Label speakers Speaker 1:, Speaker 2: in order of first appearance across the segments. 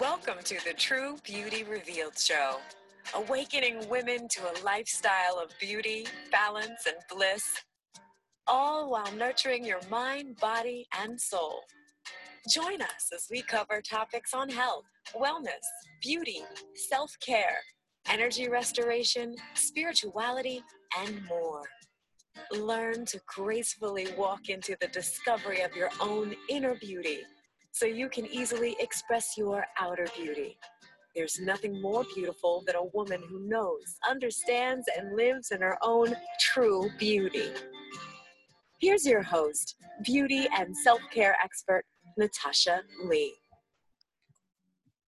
Speaker 1: Welcome to the True Beauty Revealed Show, awakening women to a lifestyle of beauty, balance, and bliss, all while nurturing your mind, body, and soul. Join us as we cover topics on health, wellness, beauty, self care, energy restoration, spirituality, and more. Learn to gracefully walk into the discovery of your own inner beauty so you can easily express your outer beauty. There's nothing more beautiful than a woman who knows, understands, and lives in her own true beauty. Here's your host, beauty and self care expert, Natasha Lee.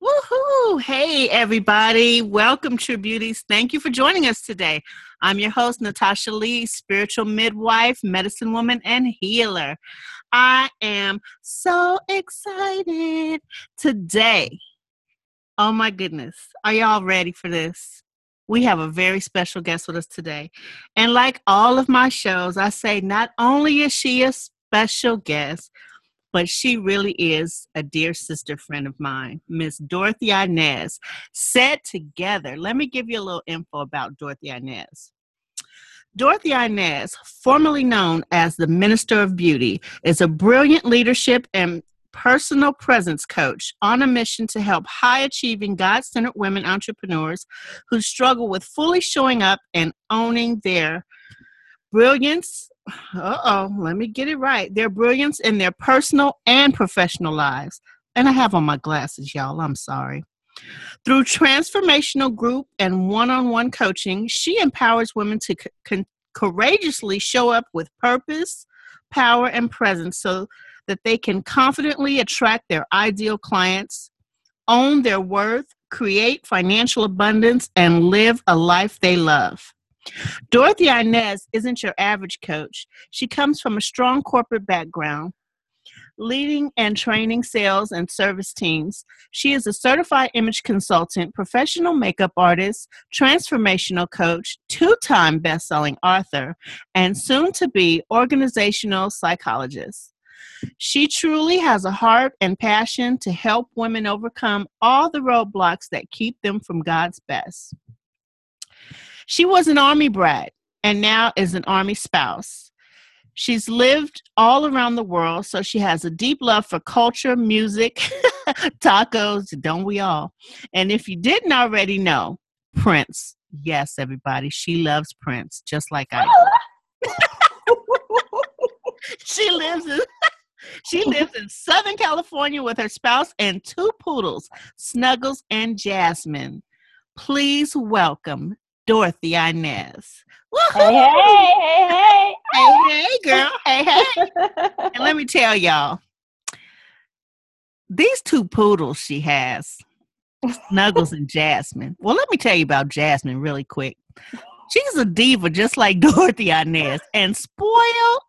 Speaker 2: Woohoo! Hey, everybody. Welcome, True Beauties. Thank you for joining us today. I'm your host, Natasha Lee, spiritual midwife, medicine woman, and healer. I am so excited today. Oh my goodness. Are y'all ready for this? We have a very special guest with us today. And like all of my shows, I say not only is she a special guest, but she really is a dear sister friend of mine, Miss Dorothy Inez. Said together, let me give you a little info about Dorothy Inez. Dorothy Inez, formerly known as the Minister of Beauty, is a brilliant leadership and personal presence coach on a mission to help high achieving, God centered women entrepreneurs who struggle with fully showing up and owning their brilliance, uh oh, let me get it right. Their brilliance in their personal and professional lives. And I have on my glasses, y'all. I'm sorry. Through transformational group and one on one coaching, she empowers women to co- courageously show up with purpose, power, and presence so that they can confidently attract their ideal clients, own their worth, create financial abundance, and live a life they love. Dorothy Inez isn't your average coach. She comes from a strong corporate background, leading and training sales and service teams. She is a certified image consultant, professional makeup artist, transformational coach, two time best selling author, and soon to be organizational psychologist. She truly has a heart and passion to help women overcome all the roadblocks that keep them from God's best. She was an Army brat and now is an Army spouse. She's lived all around the world, so she has a deep love for culture, music, tacos, don't we all? And if you didn't already know, Prince. Yes, everybody, she loves Prince just like I do. she lives in she lives in Southern California with her spouse and two poodles, Snuggles and Jasmine. Please welcome Dorothy Inez.
Speaker 3: Hey, hey, hey, hey.
Speaker 2: Hey, hey, girl. Hey, hey. and let me tell y'all, these two poodles she has, Snuggles and Jasmine. Well, let me tell you about Jasmine really quick. She's a diva just like Dorothy Inez and spoiled.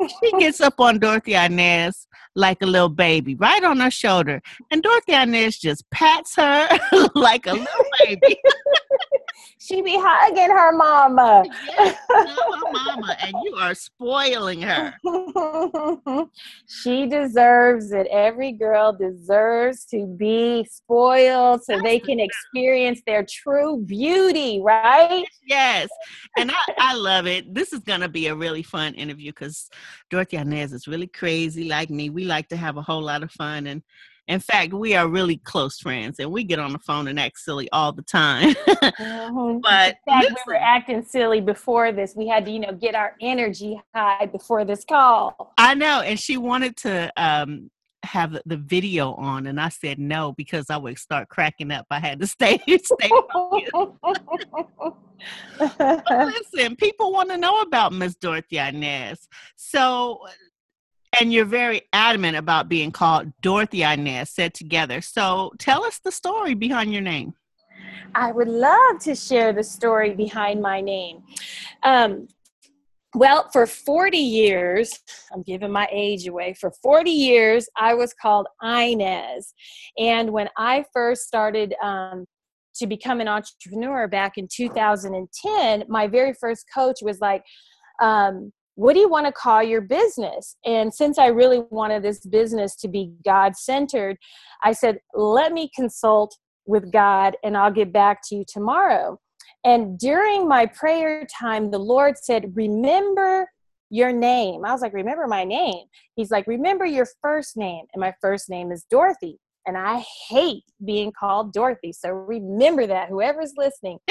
Speaker 2: She gets up on Dorothy Inez like a little baby, right on her shoulder. And Dorothy Inez just pats her like a little baby.
Speaker 3: she be hugging her mama.
Speaker 2: yes, her mama, and you are spoiling her.
Speaker 3: she deserves it. Every girl deserves to be spoiled so they can experience their true beauty, right?
Speaker 2: Yes. And I, I love it. This is going to be a really fun interview because Dorothy Inez is really crazy like me. We like to have a whole lot of fun and in fact, we are really close friends, and we get on the phone and act silly all the time.
Speaker 3: mm-hmm. But in fact, we were acting silly before this. We had to, you know, get our energy high before this call.
Speaker 2: I know, and she wanted to um, have the video on, and I said no because I would start cracking up. I had to stay stay listen, people want to know about Miss Dorothy Inez. So and you're very adamant about being called Dorothy Inez said together. So tell us the story behind your name.
Speaker 3: I would love to share the story behind my name. Um, well, for 40 years, I'm giving my age away. For 40 years, I was called Inez. And when I first started um, to become an entrepreneur back in 2010, my very first coach was like, um, what do you want to call your business? And since I really wanted this business to be God centered, I said, let me consult with God and I'll get back to you tomorrow. And during my prayer time, the Lord said, Remember your name. I was like, Remember my name. He's like, Remember your first name. And my first name is Dorothy. And I hate being called Dorothy. So remember that, whoever's listening.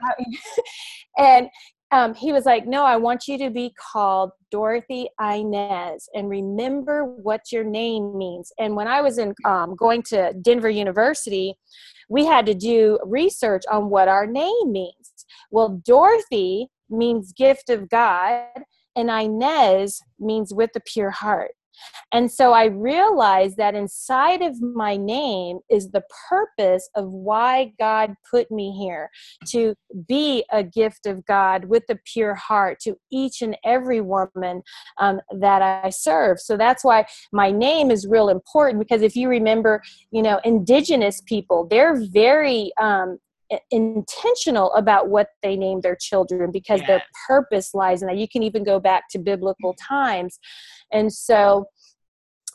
Speaker 3: and um, he was like, No, I want you to be called Dorothy Inez and remember what your name means. And when I was in um, going to Denver University, we had to do research on what our name means. Well, Dorothy means gift of God, and Inez means with a pure heart. And so I realized that inside of my name is the purpose of why God put me here to be a gift of God with a pure heart to each and every woman um, that I serve. So that's why my name is real important because if you remember, you know, indigenous people, they're very um, intentional about what they name their children because yes. their purpose lies in that. You can even go back to biblical times. And so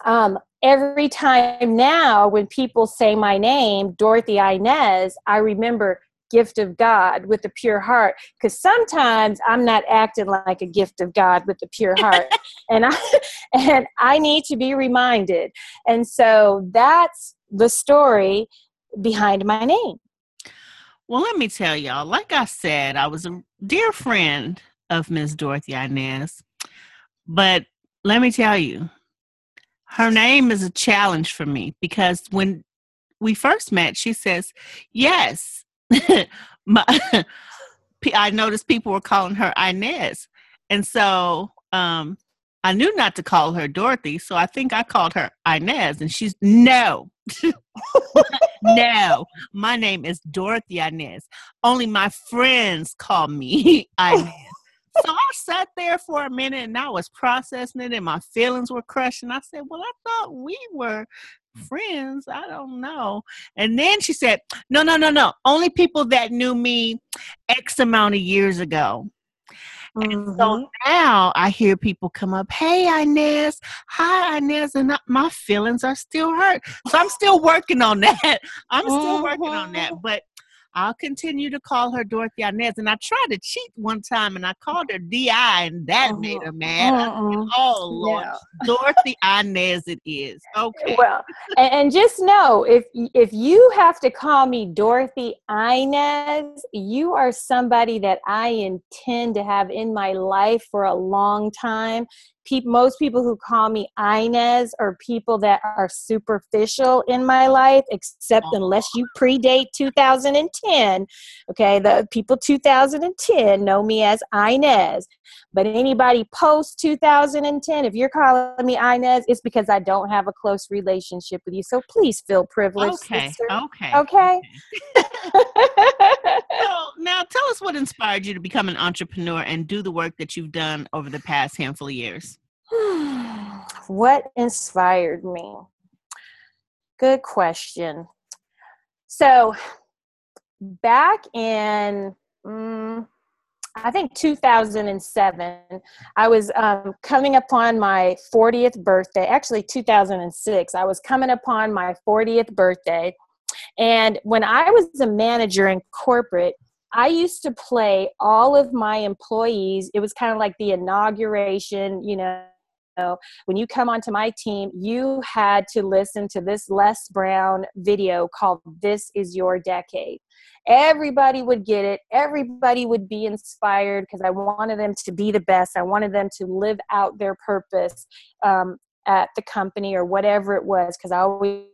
Speaker 3: um, every time now when people say my name, Dorothy Inez, I remember gift of God with a pure heart. Because sometimes I'm not acting like a gift of God with a pure heart. and I and I need to be reminded. And so that's the story behind my name.
Speaker 2: Well, let me tell y'all, like I said, I was a dear friend of Miss Dorothy Inez. But let me tell you, her name is a challenge for me because when we first met, she says, Yes. My, I noticed people were calling her Inez. And so um, I knew not to call her Dorothy. So I think I called her Inez. And she's, No, no, my name is Dorothy Inez. Only my friends call me oh. Inez. so I sat there for a minute and I was processing it and my feelings were crushed. And I said, Well, I thought we were friends. I don't know. And then she said, No, no, no, no. Only people that knew me X amount of years ago. Mm-hmm. And so now I hear people come up, hey Inez, hi Inez, and my feelings are still hurt. So I'm still working on that. I'm still mm-hmm. working on that. Mm-hmm. But I'll continue to call her Dorothy Inez. And I tried to cheat one time and I called her DI and that uh-huh. made her mad. Uh-uh. Said, oh, Lord. Dorothy Inez it is. Okay.
Speaker 3: Well, and, and, just know if, if you have to call me Dorothy Inez, you are somebody that I intend to have in my life for a long time people, most people who call me Inez are people that are superficial in my life, except oh. unless you predate 2010. Okay, the people 2010 know me as Inez. But anybody post 2010, if you're calling me Inez, it's because I don't have a close relationship with you. So please feel privileged.
Speaker 2: Okay. Sister. Okay.
Speaker 3: Okay.
Speaker 2: so now tell us what inspired you to become an entrepreneur and do the work that you've done over the past handful of years.
Speaker 3: what inspired me? Good question. So, back in, um, I think 2007, I was um, coming upon my 40th birthday. Actually, 2006, I was coming upon my 40th birthday. And when I was a manager in corporate, I used to play all of my employees. It was kind of like the inauguration, you know, when you come onto my team, you had to listen to this Les Brown video called This Is Your Decade. Everybody would get it. Everybody would be inspired because I wanted them to be the best. I wanted them to live out their purpose um, at the company or whatever it was because I always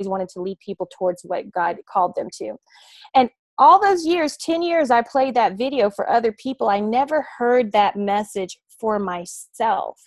Speaker 3: wanted to lead people towards what God called them to. And all those years 10 years i played that video for other people i never heard that message for myself.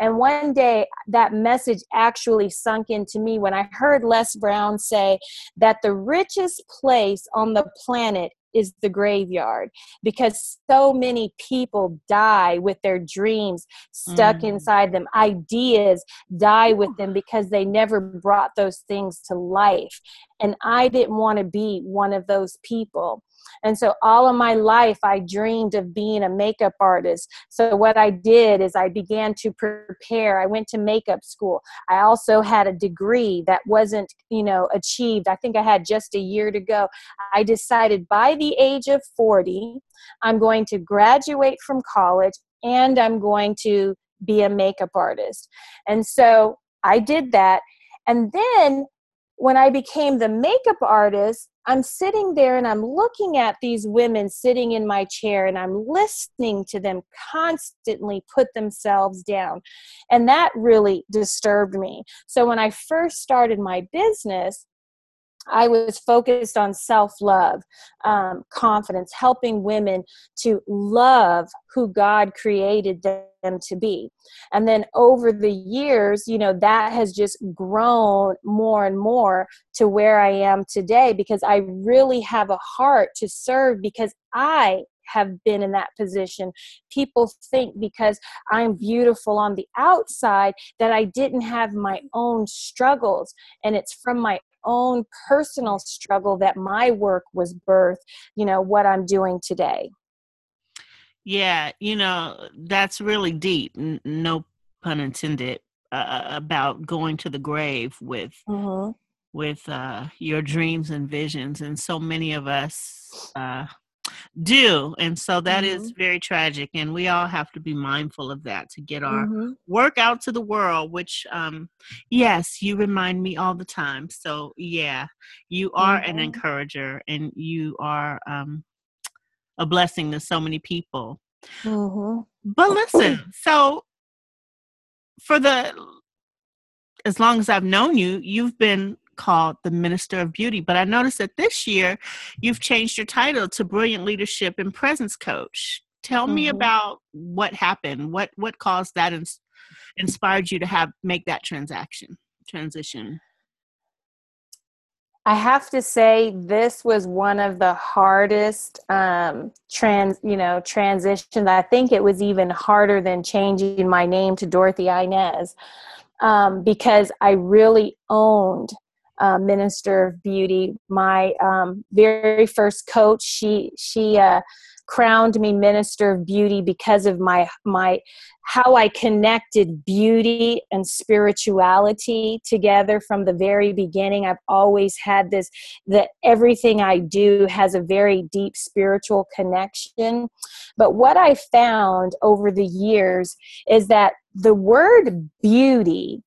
Speaker 3: And one day that message actually sunk into me when I heard Les Brown say that the richest place on the planet is the graveyard because so many people die with their dreams stuck mm. inside them. Ideas die with them because they never brought those things to life. And I didn't want to be one of those people. And so all of my life, I dreamed of being a makeup artist. So what I did is I began to prepare. I went to makeup school. I also had a degree that wasn't, you know, achieved. I think I had just a year to go. I decided by the age of 40, I'm going to graduate from college and I'm going to be a makeup artist. And so I did that. And then when I became the makeup artist, I'm sitting there and I'm looking at these women sitting in my chair and I'm listening to them constantly put themselves down. And that really disturbed me. So when I first started my business, I was focused on self love, um, confidence, helping women to love who God created them to be. And then over the years, you know, that has just grown more and more to where I am today because I really have a heart to serve because I have been in that position. People think because I'm beautiful on the outside that I didn't have my own struggles. And it's from my own personal struggle that my work was birth, you know, what I'm doing today.
Speaker 2: Yeah, you know, that's really deep. N- no pun intended uh, about going to the grave with mm-hmm. with uh, your dreams and visions, and so many of us uh, do and so that mm-hmm. is very tragic and we all have to be mindful of that to get our mm-hmm. work out to the world which um yes you remind me all the time so yeah you are mm-hmm. an encourager and you are um a blessing to so many people mm-hmm. but listen so for the as long as i've known you you've been called the Minister of Beauty. But I noticed that this year you've changed your title to Brilliant Leadership and Presence Coach. Tell mm-hmm. me about what happened. What what caused that and inspired you to have make that transaction transition?
Speaker 3: I have to say this was one of the hardest um, trans, you know, transitions. I think it was even harder than changing my name to Dorothy Inez um, because I really owned uh, minister of beauty. My um, very first coach, she she uh, crowned me minister of beauty because of my my how I connected beauty and spirituality together from the very beginning. I've always had this that everything I do has a very deep spiritual connection. But what I found over the years is that the word beauty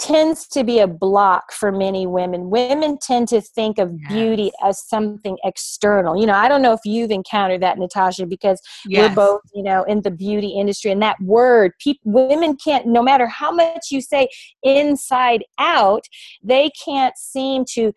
Speaker 3: tends to be a block for many women. Women tend to think of yes. beauty as something external. You know, I don't know if you've encountered that, Natasha, because yes. we're both, you know, in the beauty industry. And that word, people, women can't, no matter how much you say inside out, they can't seem to,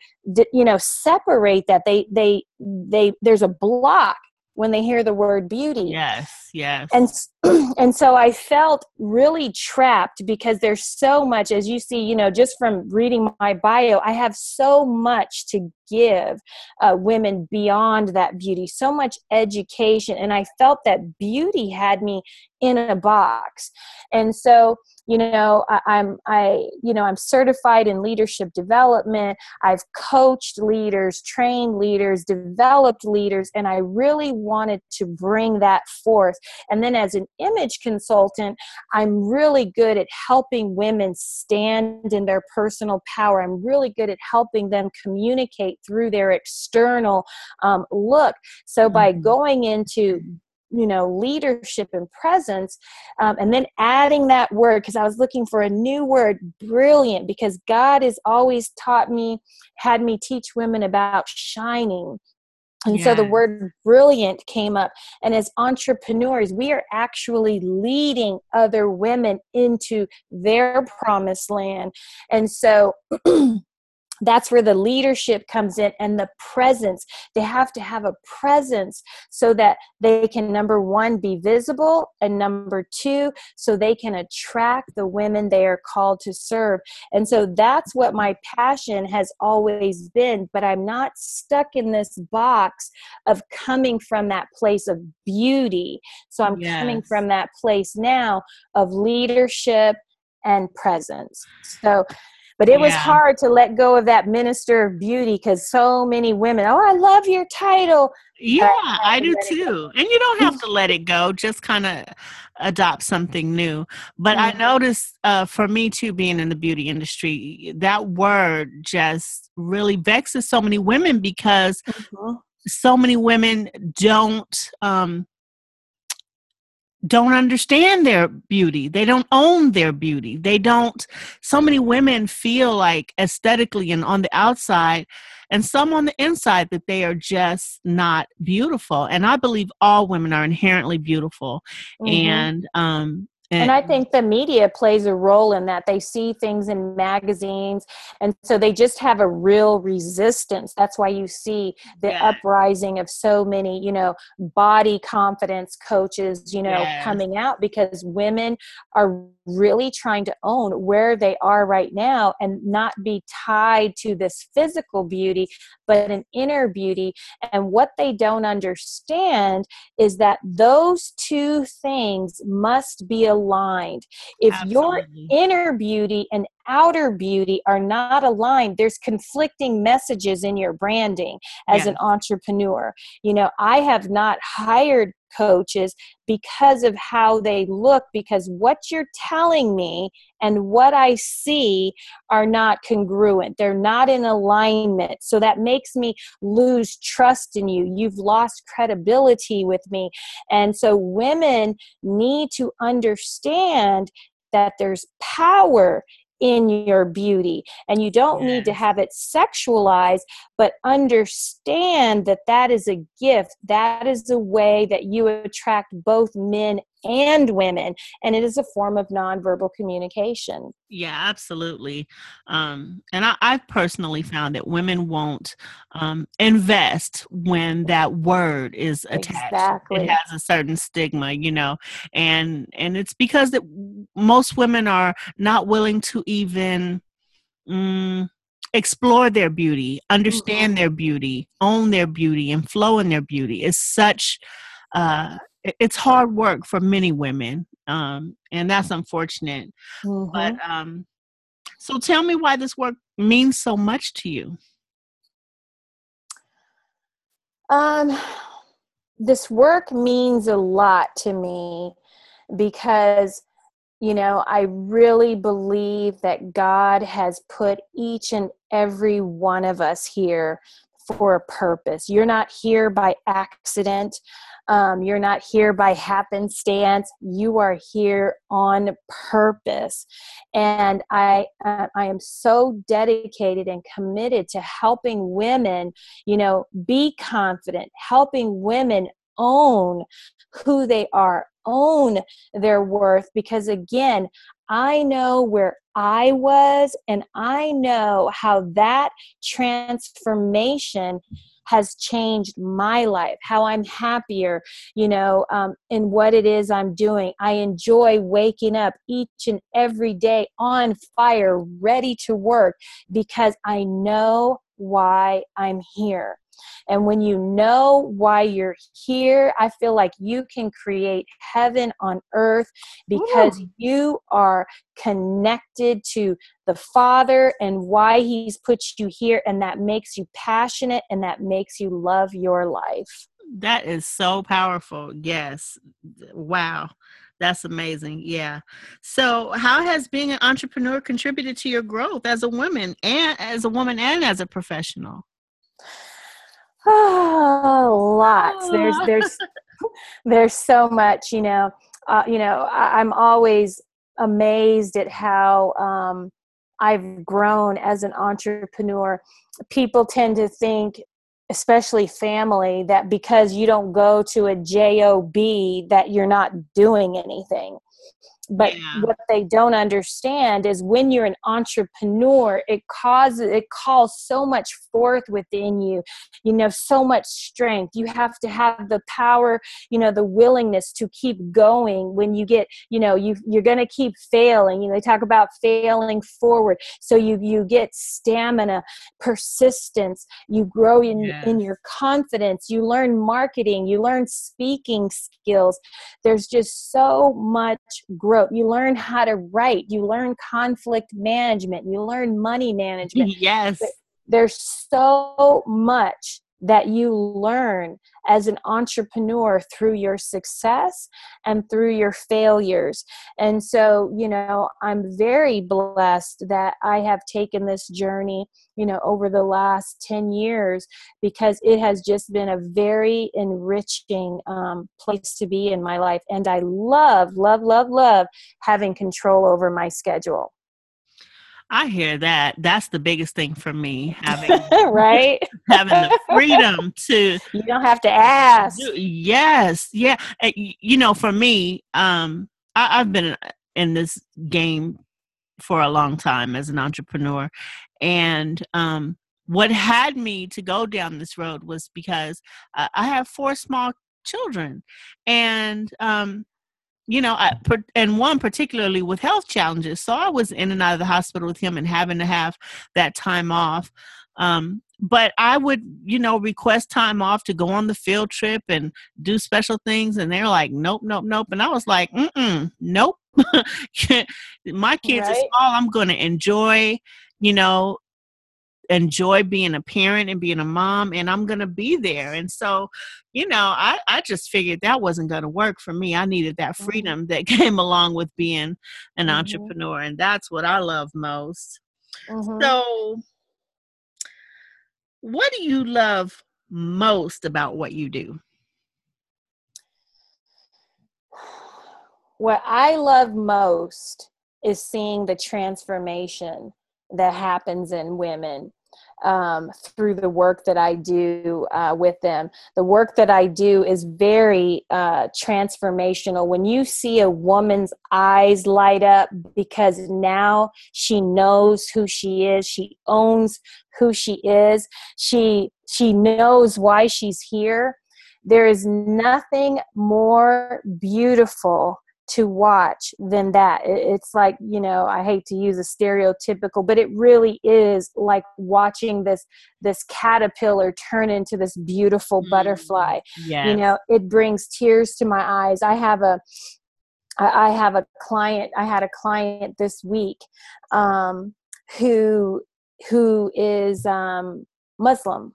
Speaker 3: you know, separate that. They, they, they, there's a block when they hear the word beauty.
Speaker 2: Yes, yes.
Speaker 3: And and so I felt really trapped because there's so much as you see, you know, just from reading my bio, I have so much to give uh, women beyond that beauty, so much education and I felt that beauty had me in a box. And so you know I, i'm i you know i'm certified in leadership development i've coached leaders trained leaders developed leaders and i really wanted to bring that forth and then as an image consultant i'm really good at helping women stand in their personal power. I'm really good at helping them communicate through their external um, look. So by mm-hmm. going into you know leadership and presence um, and then adding that word because i was looking for a new word brilliant because god has always taught me had me teach women about shining and so the word brilliant came up. And as entrepreneurs, we are actually leading other women into their promised land. And so that's where the leadership comes in and the presence. They have to have a presence so that they can number one be visible and number two so they can attract the women they are called to serve. And so that's what my passion has always been but i'm not stuck in this box of coming from that place of beauty. So i'm yes. coming from that place now of leadership and presence. So But it was hard to let go of that minister of beauty because so many women, oh, I love your title.
Speaker 2: Yeah, I
Speaker 3: to
Speaker 2: do
Speaker 3: let it go.
Speaker 2: too. And you don't have to let it go, just kind of adopt something new. But I
Speaker 3: Mhm.
Speaker 2: noticed uh, for me too, being in the beauty industry, that word just really vexes so many women because
Speaker 3: Mhm.
Speaker 2: so many women don't um don't understand their beauty. They don't own their beauty. They don't so many women feel like aesthetically and on the outside and some on the inside that they are just not beautiful. And i believe all women are inherently beautiful.
Speaker 3: Mhm.
Speaker 2: and um
Speaker 3: And I think the media plays a role in that. They see things in magazines, and so they just have a real resistance. That's why you see the
Speaker 2: Yeah.
Speaker 3: uprising of so many, you know, body confidence coaches, you know,
Speaker 2: Yes.
Speaker 3: coming out because women are really trying to own where they are right now and not be tied to this physical beauty, but an inner beauty. And what they don't understand is that those two things must be aligned. If your inner beauty and outer beauty are not aligned, there's conflicting messages in your branding as an entrepreneur. You know, I have not hired coaches because of how they look, because what you're telling me and what I see are not congruent. They're not in alignment. So that makes me lose trust in you. You've lost credibility with me. And so women need to understand that there's power in your beauty. And you don't need to have it sexualized but understand that that is a gift. That is a way that you attract both men and women and it is a form of nonverbal communication
Speaker 2: Yeah, absolutely. Um, and I, I've personally found that women won't um, invest when that word is attached.
Speaker 3: Exactly.
Speaker 2: It has a certain stigma, you know, and and it's because that most women are not willing to even mm, explore their beauty, understand their beauty, own their beauty, and flow in their beauty. It's such uh, it's hard work for many women, um, and that's unfortunate.
Speaker 3: Mhm.
Speaker 2: But um, so tell me why this work means so much to you.
Speaker 3: Um, this work means a lot to me because, you know, I really believe that God has put each and every one of us here for a purpose. You're not here by accident. Um, you're not here by happenstance. You are here on purpose, and I uh, I am so dedicated and committed to helping women you know be confident helping women own who they are own their worth because again i know where i was and i know how that transformation has changed my life how i'm happier you know um, in what it is i'm doing. I enjoy waking up each and every day on fire ready to work because i know why i'm here and when you know why you're here, I feel like you can create heaven on earth because you are connected to the Father and why He's put you here. And that makes you passionate and that makes you love your life.
Speaker 2: That is so powerful. Yes. Wow. That's amazing. Yeah. So, how has being an entrepreneur contributed to your growth as a woman and as a woman and as a professional?
Speaker 3: Oh, lots. There's there's there's so much. You know. Uh, you know. I, I'm always amazed at how um, I've grown as an entrepreneur. People tend to think, especially family, that because you don't go to a job that you're not doing anything. But
Speaker 2: Yeah.
Speaker 3: what they don't understand is when you're an entrepreneur, it causes it calls so much forth within you. You know so much strength. You have to have the power you know the willingness to keep going when you get you know you you're going to keep failing. You know they talk about failing forward. So you you get stamina persistence. You grow in in your confidence. You learn marketing. You learn speaking skills. There's just so much growth you learn how to write you learn conflict management you learn money management.
Speaker 2: Yes.
Speaker 3: There's so much that you learn as an entrepreneur through your success and through your failures. And so, you know, I'm very blessed that I have taken this journey, you know, over the last 10 years because it has just been a very enriching um, place to be in my life. And I love, love, love, love having control over my schedule.
Speaker 2: I hear that. That's the biggest thing for me having
Speaker 3: right
Speaker 2: having the freedom to
Speaker 3: you don't have to ask.
Speaker 2: Do, yes, yeah. You know, for me, um, I, I've been in this game for a long time as an entrepreneur, and um, what had me to go down this road was because uh, I have four small children, and um, you know, I, and one particularly with health challenges. So I was in and out of the hospital with him and having to have that time off. Um, but I would, you know, request time off to go on the field trip and do special things. And they're like, nope, nope, nope. And I was like, mm nope. My kids right? are small. I'm going to enjoy, you know, enjoy being a parent and being a mom and I'm to be there. And so, you know, I, I just figured that wasn't to work for me. I needed that mm-hmm. freedom that came along with being an mm-hmm. entrepreneur. And that's what I love most. Mm-hmm. So, what do you love most about what you do?
Speaker 3: What I love most is seeing the transformation that happens in women um, through the work that I do uh, with them. The work that I do is very uh, transformational. When you see a woman's eyes light up because now she knows who she is, she owns who she is, she she knows why she's here. There is nothing more beautiful to watch than that. It's like, you know, I hate to use a stereotypical, but it really is like watching this this caterpillar turn into this beautiful mm. butterfly. Yes. You know, it brings tears to my eyes. I have a I have a client, I had a client this week um, who who is um, Muslim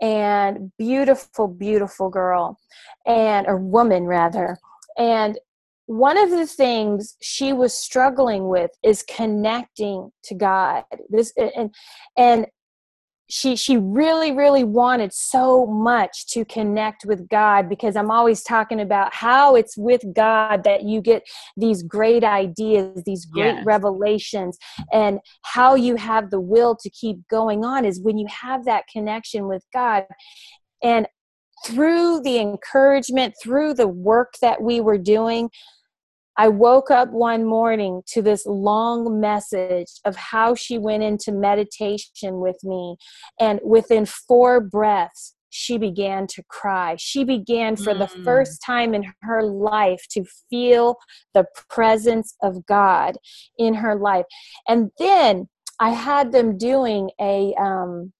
Speaker 3: and beautiful, beautiful girl and a woman rather. And one of the things she was struggling with is connecting to God. This and and she she really really wanted so much to connect with God because I'm always talking about how it's with God that you get these great ideas, these great yes. revelations and how you have the will to keep going on is when you have that connection with God. And through the encouragement, through the work that we were doing, I woke up one morning to this long message of how she went into meditation with me. And within four breaths, she began to cry. She began for mm. the first time in her life to feel the presence of God in her life. And then I had them doing a um,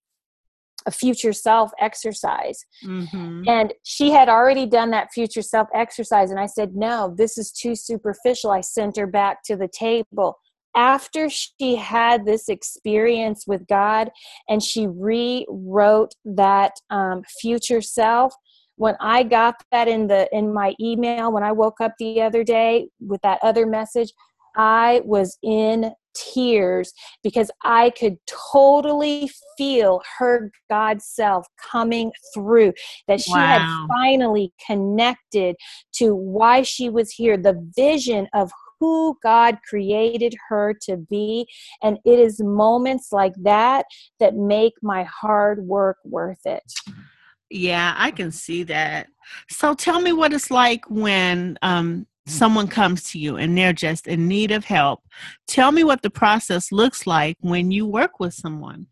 Speaker 3: a future self exercise. Mm-hmm. And she had already done that future self exercise. And I said, No, this is too superficial. I sent her back to the table. After she had this experience with God and she rewrote that um, future self, when I got that in the in my email when I woke up the other day with that other message, I was in tears because I could totally feel her God self coming through, that she wow. had finally connected to why she was here, the vision of who God created her to be. And it is moments like that that make my hard work worth it.
Speaker 2: Yeah, I can see that. So tell me what it's like when um, someone comes to you and they're just in need of help. Tell me what the process looks like when you work with someone.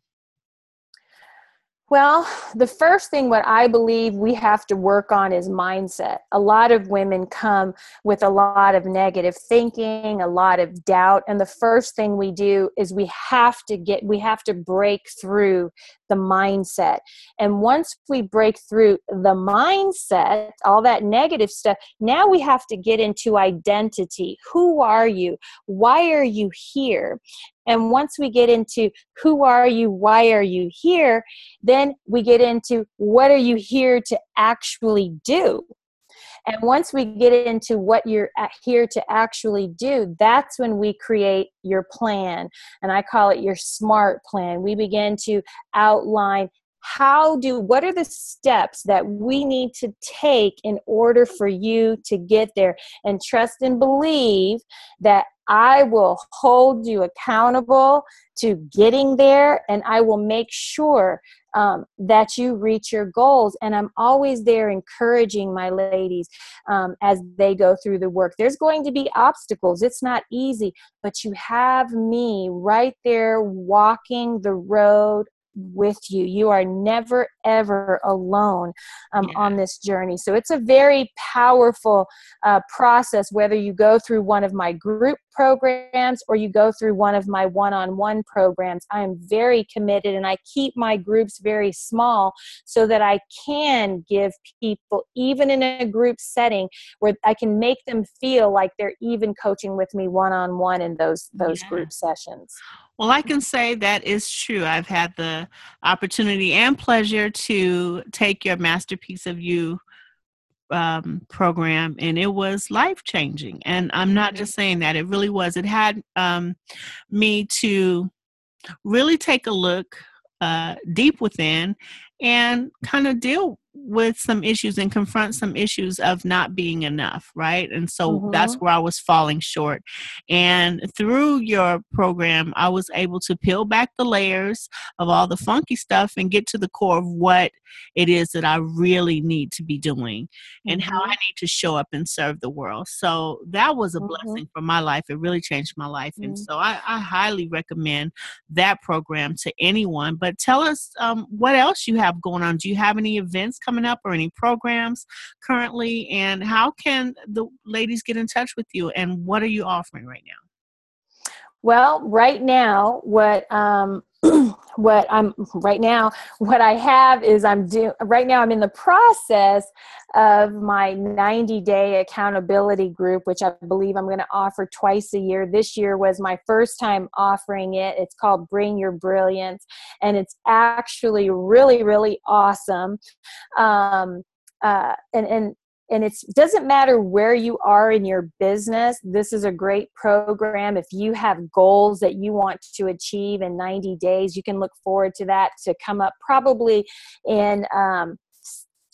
Speaker 3: Well, the first thing what I believe we have to work on is mindset. A lot of women come with a lot of negative thinking, a lot of doubt, and the first thing we do is we have to get we have to break through the mindset. And once we break through the mindset, all that negative stuff, now we have to get into identity. Who are you? Why are you here? And once we get into who are you, why are you here, then we get into what are you here to actually do. And once we get into what you're here to actually do, that's when we create your plan. And I call it your smart plan. We begin to outline how do what are the steps that we need to take in order for you to get there and trust and believe that I will hold you accountable to getting there and I will make sure um, that you reach your goals. And I'm always there encouraging my ladies um, as they go through the work. There's going to be obstacles, it's not easy, but you have me right there walking the road with you. You are never, ever alone um, yeah. on this journey. So it's a very powerful uh, process, whether you go through one of my group programs or you go through one of my one on one programs. I am very committed and I keep my groups very small so that I can give people, even in a group setting, where I can make them feel like they're even coaching with me one on one in those, those yeah. group sessions.
Speaker 2: Well, I can say that is true. I've had the opportunity and pleasure to take your Masterpiece of You um, program, and it was life changing. And I'm not mm-hmm. just saying that, it really was. It had um, me to really take a look uh, deep within and kind of deal with some issues and confront some issues of not being enough, right? And so mm-hmm. that's where I was falling short. And through your program, I was able to peel back the layers of all the funky stuff and get to the core of what it is that I really need to be doing and mm-hmm. how I need to show up and serve the world. So that was a mm-hmm. blessing for my life. It really changed my life. And mm-hmm. so I, I, highly recommend that program to anyone. But tell us um, what else you have going on. Do you have any events coming up or any programs currently? And how can the ladies get in touch with you? And what are you offering right now?
Speaker 3: Well, right now, what um, what I'm right now, what I have is I'm doing right now. I'm in the process of my 90 day accountability group, which I believe I'm going to offer twice a year. This year was my first time offering it. It's called Bring Your Brilliance, and it's actually really, really awesome. Um, uh, and and and it doesn't matter where you are in your business this is a great program. If you have goals that you want to achieve in 90 days you can look forward to that to come up probably in um,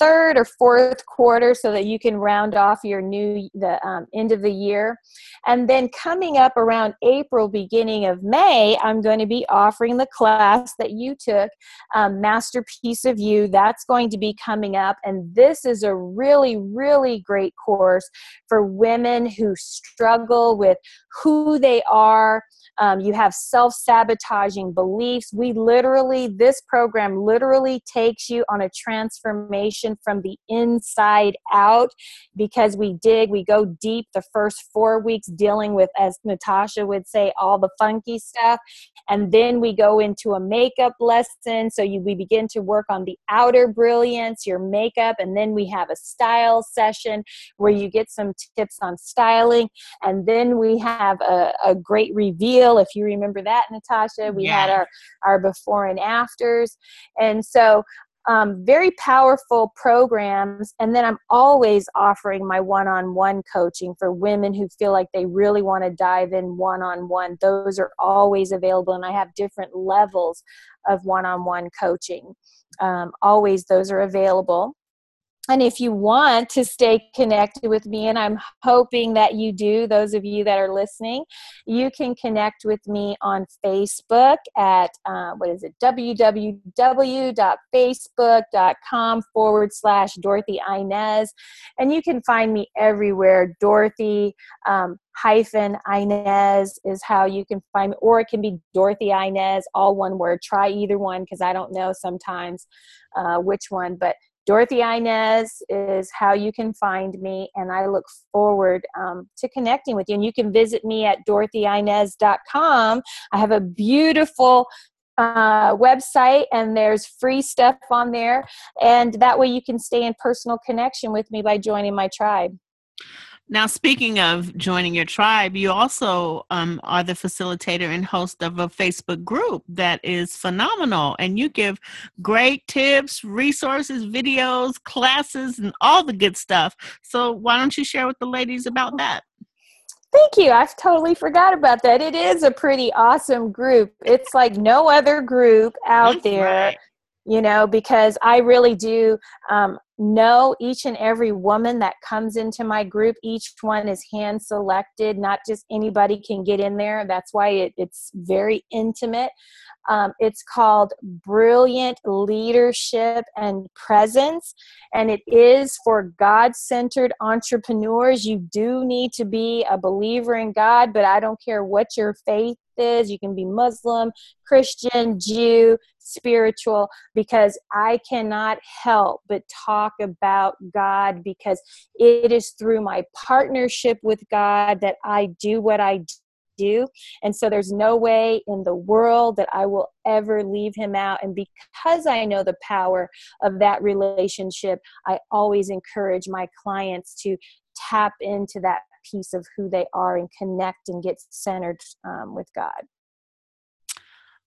Speaker 3: third or fourth quarter so that you can round off your new the um, end of the year. And then coming up around april beginning of may i'm going to be offering the class that you took um, masterpiece of you. That's going to be coming up and this is a really really great course for women who struggle with who they are. Um, you have self sabotaging beliefs. We literally, this program literally takes you on a transformation from the inside out because we dig, we go deep the first four weeks dealing with, as Natasha would say, all the funky stuff. And then we go into a makeup lesson. So you, we begin to work on the outer brilliance, your makeup, and then we have a style session where you get some tips on styling. And then we have a, a great reveal if you remember that, Natasha. We yeah. had our, our before and afters. And so um, very powerful programs. And then I'm always offering my one on one coaching for women who feel like they really want to dive in one on one. Those are always available, and I have different levels of one on one coaching. Um, always, those are available. And if you want to stay connected with me, and I'm hoping that you do, those of you that are listening, you can connect with me on Facebook at uh, what is it? www.facebook.com forward slash Dorothy Inez. And you can find me everywhere. Dorothy um, hyphen Inez is how you can find me, or it can be Dorothy Inez, all one word. Try either one because I don't know sometimes uh, which one, but Dorothy Inez is how you can find me, and I look forward um, to connecting with you. And you can visit me at dorothyinez.com. I have a beautiful uh, website, and there's free stuff on there. And that way you can stay in personal connection with me by joining my tribe.
Speaker 2: Now, speaking of joining your tribe, you also um, are the facilitator and host of a Facebook group that is phenomenal. And you give great tips, resources, videos, classes, and all the good stuff. So, why don't you share with the ladies about that?
Speaker 3: Thank you. I've totally forgot about that. It is a pretty awesome group. It's like no other group out That's there. Right you know, because I really do um, know each and every woman that comes into my group. Each one is hand selected, not just anybody can get in there. That's why it, it's very intimate. Um, it's called Brilliant Leadership and Presence, and it is for God centered entrepreneurs. You do need to be a believer in God, but I don't care what your faith is. You can be Muslim, Christian, Jew, spiritual, because I cannot help but talk about God because it is through my partnership with God that I do what I do. And so there's no way in the world that I will ever leave him out. And because I know the power of that relationship, I always encourage my clients to tap into that piece of who they are and connect and get centered um, with God.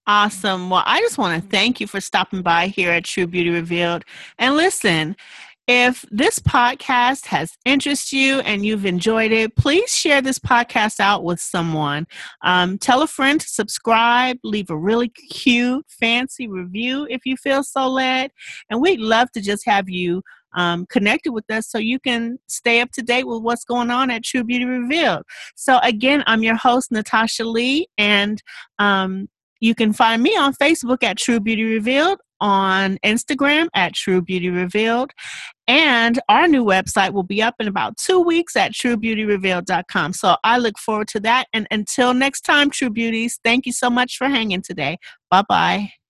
Speaker 2: Awesome. Well, I just want to thank you for stopping by here at True Beauty Revealed. And listen, if this podcast has interested you and you've enjoyed it, please share this podcast out with someone. Um, tell a friend to subscribe, leave a really cute, fancy review if you feel so led. And we'd love to just have you um, connected with us so you can stay up to date with what's going on at True Beauty Revealed. So, again, I'm your host, Natasha Lee, and um, you can find me on Facebook at True Beauty Revealed, on Instagram at True Beauty Revealed, and our new website will be up in about two weeks at truebeautyrevealed.com. So I look forward to that. And until next time, True Beauties, thank you so much for hanging today. Bye bye.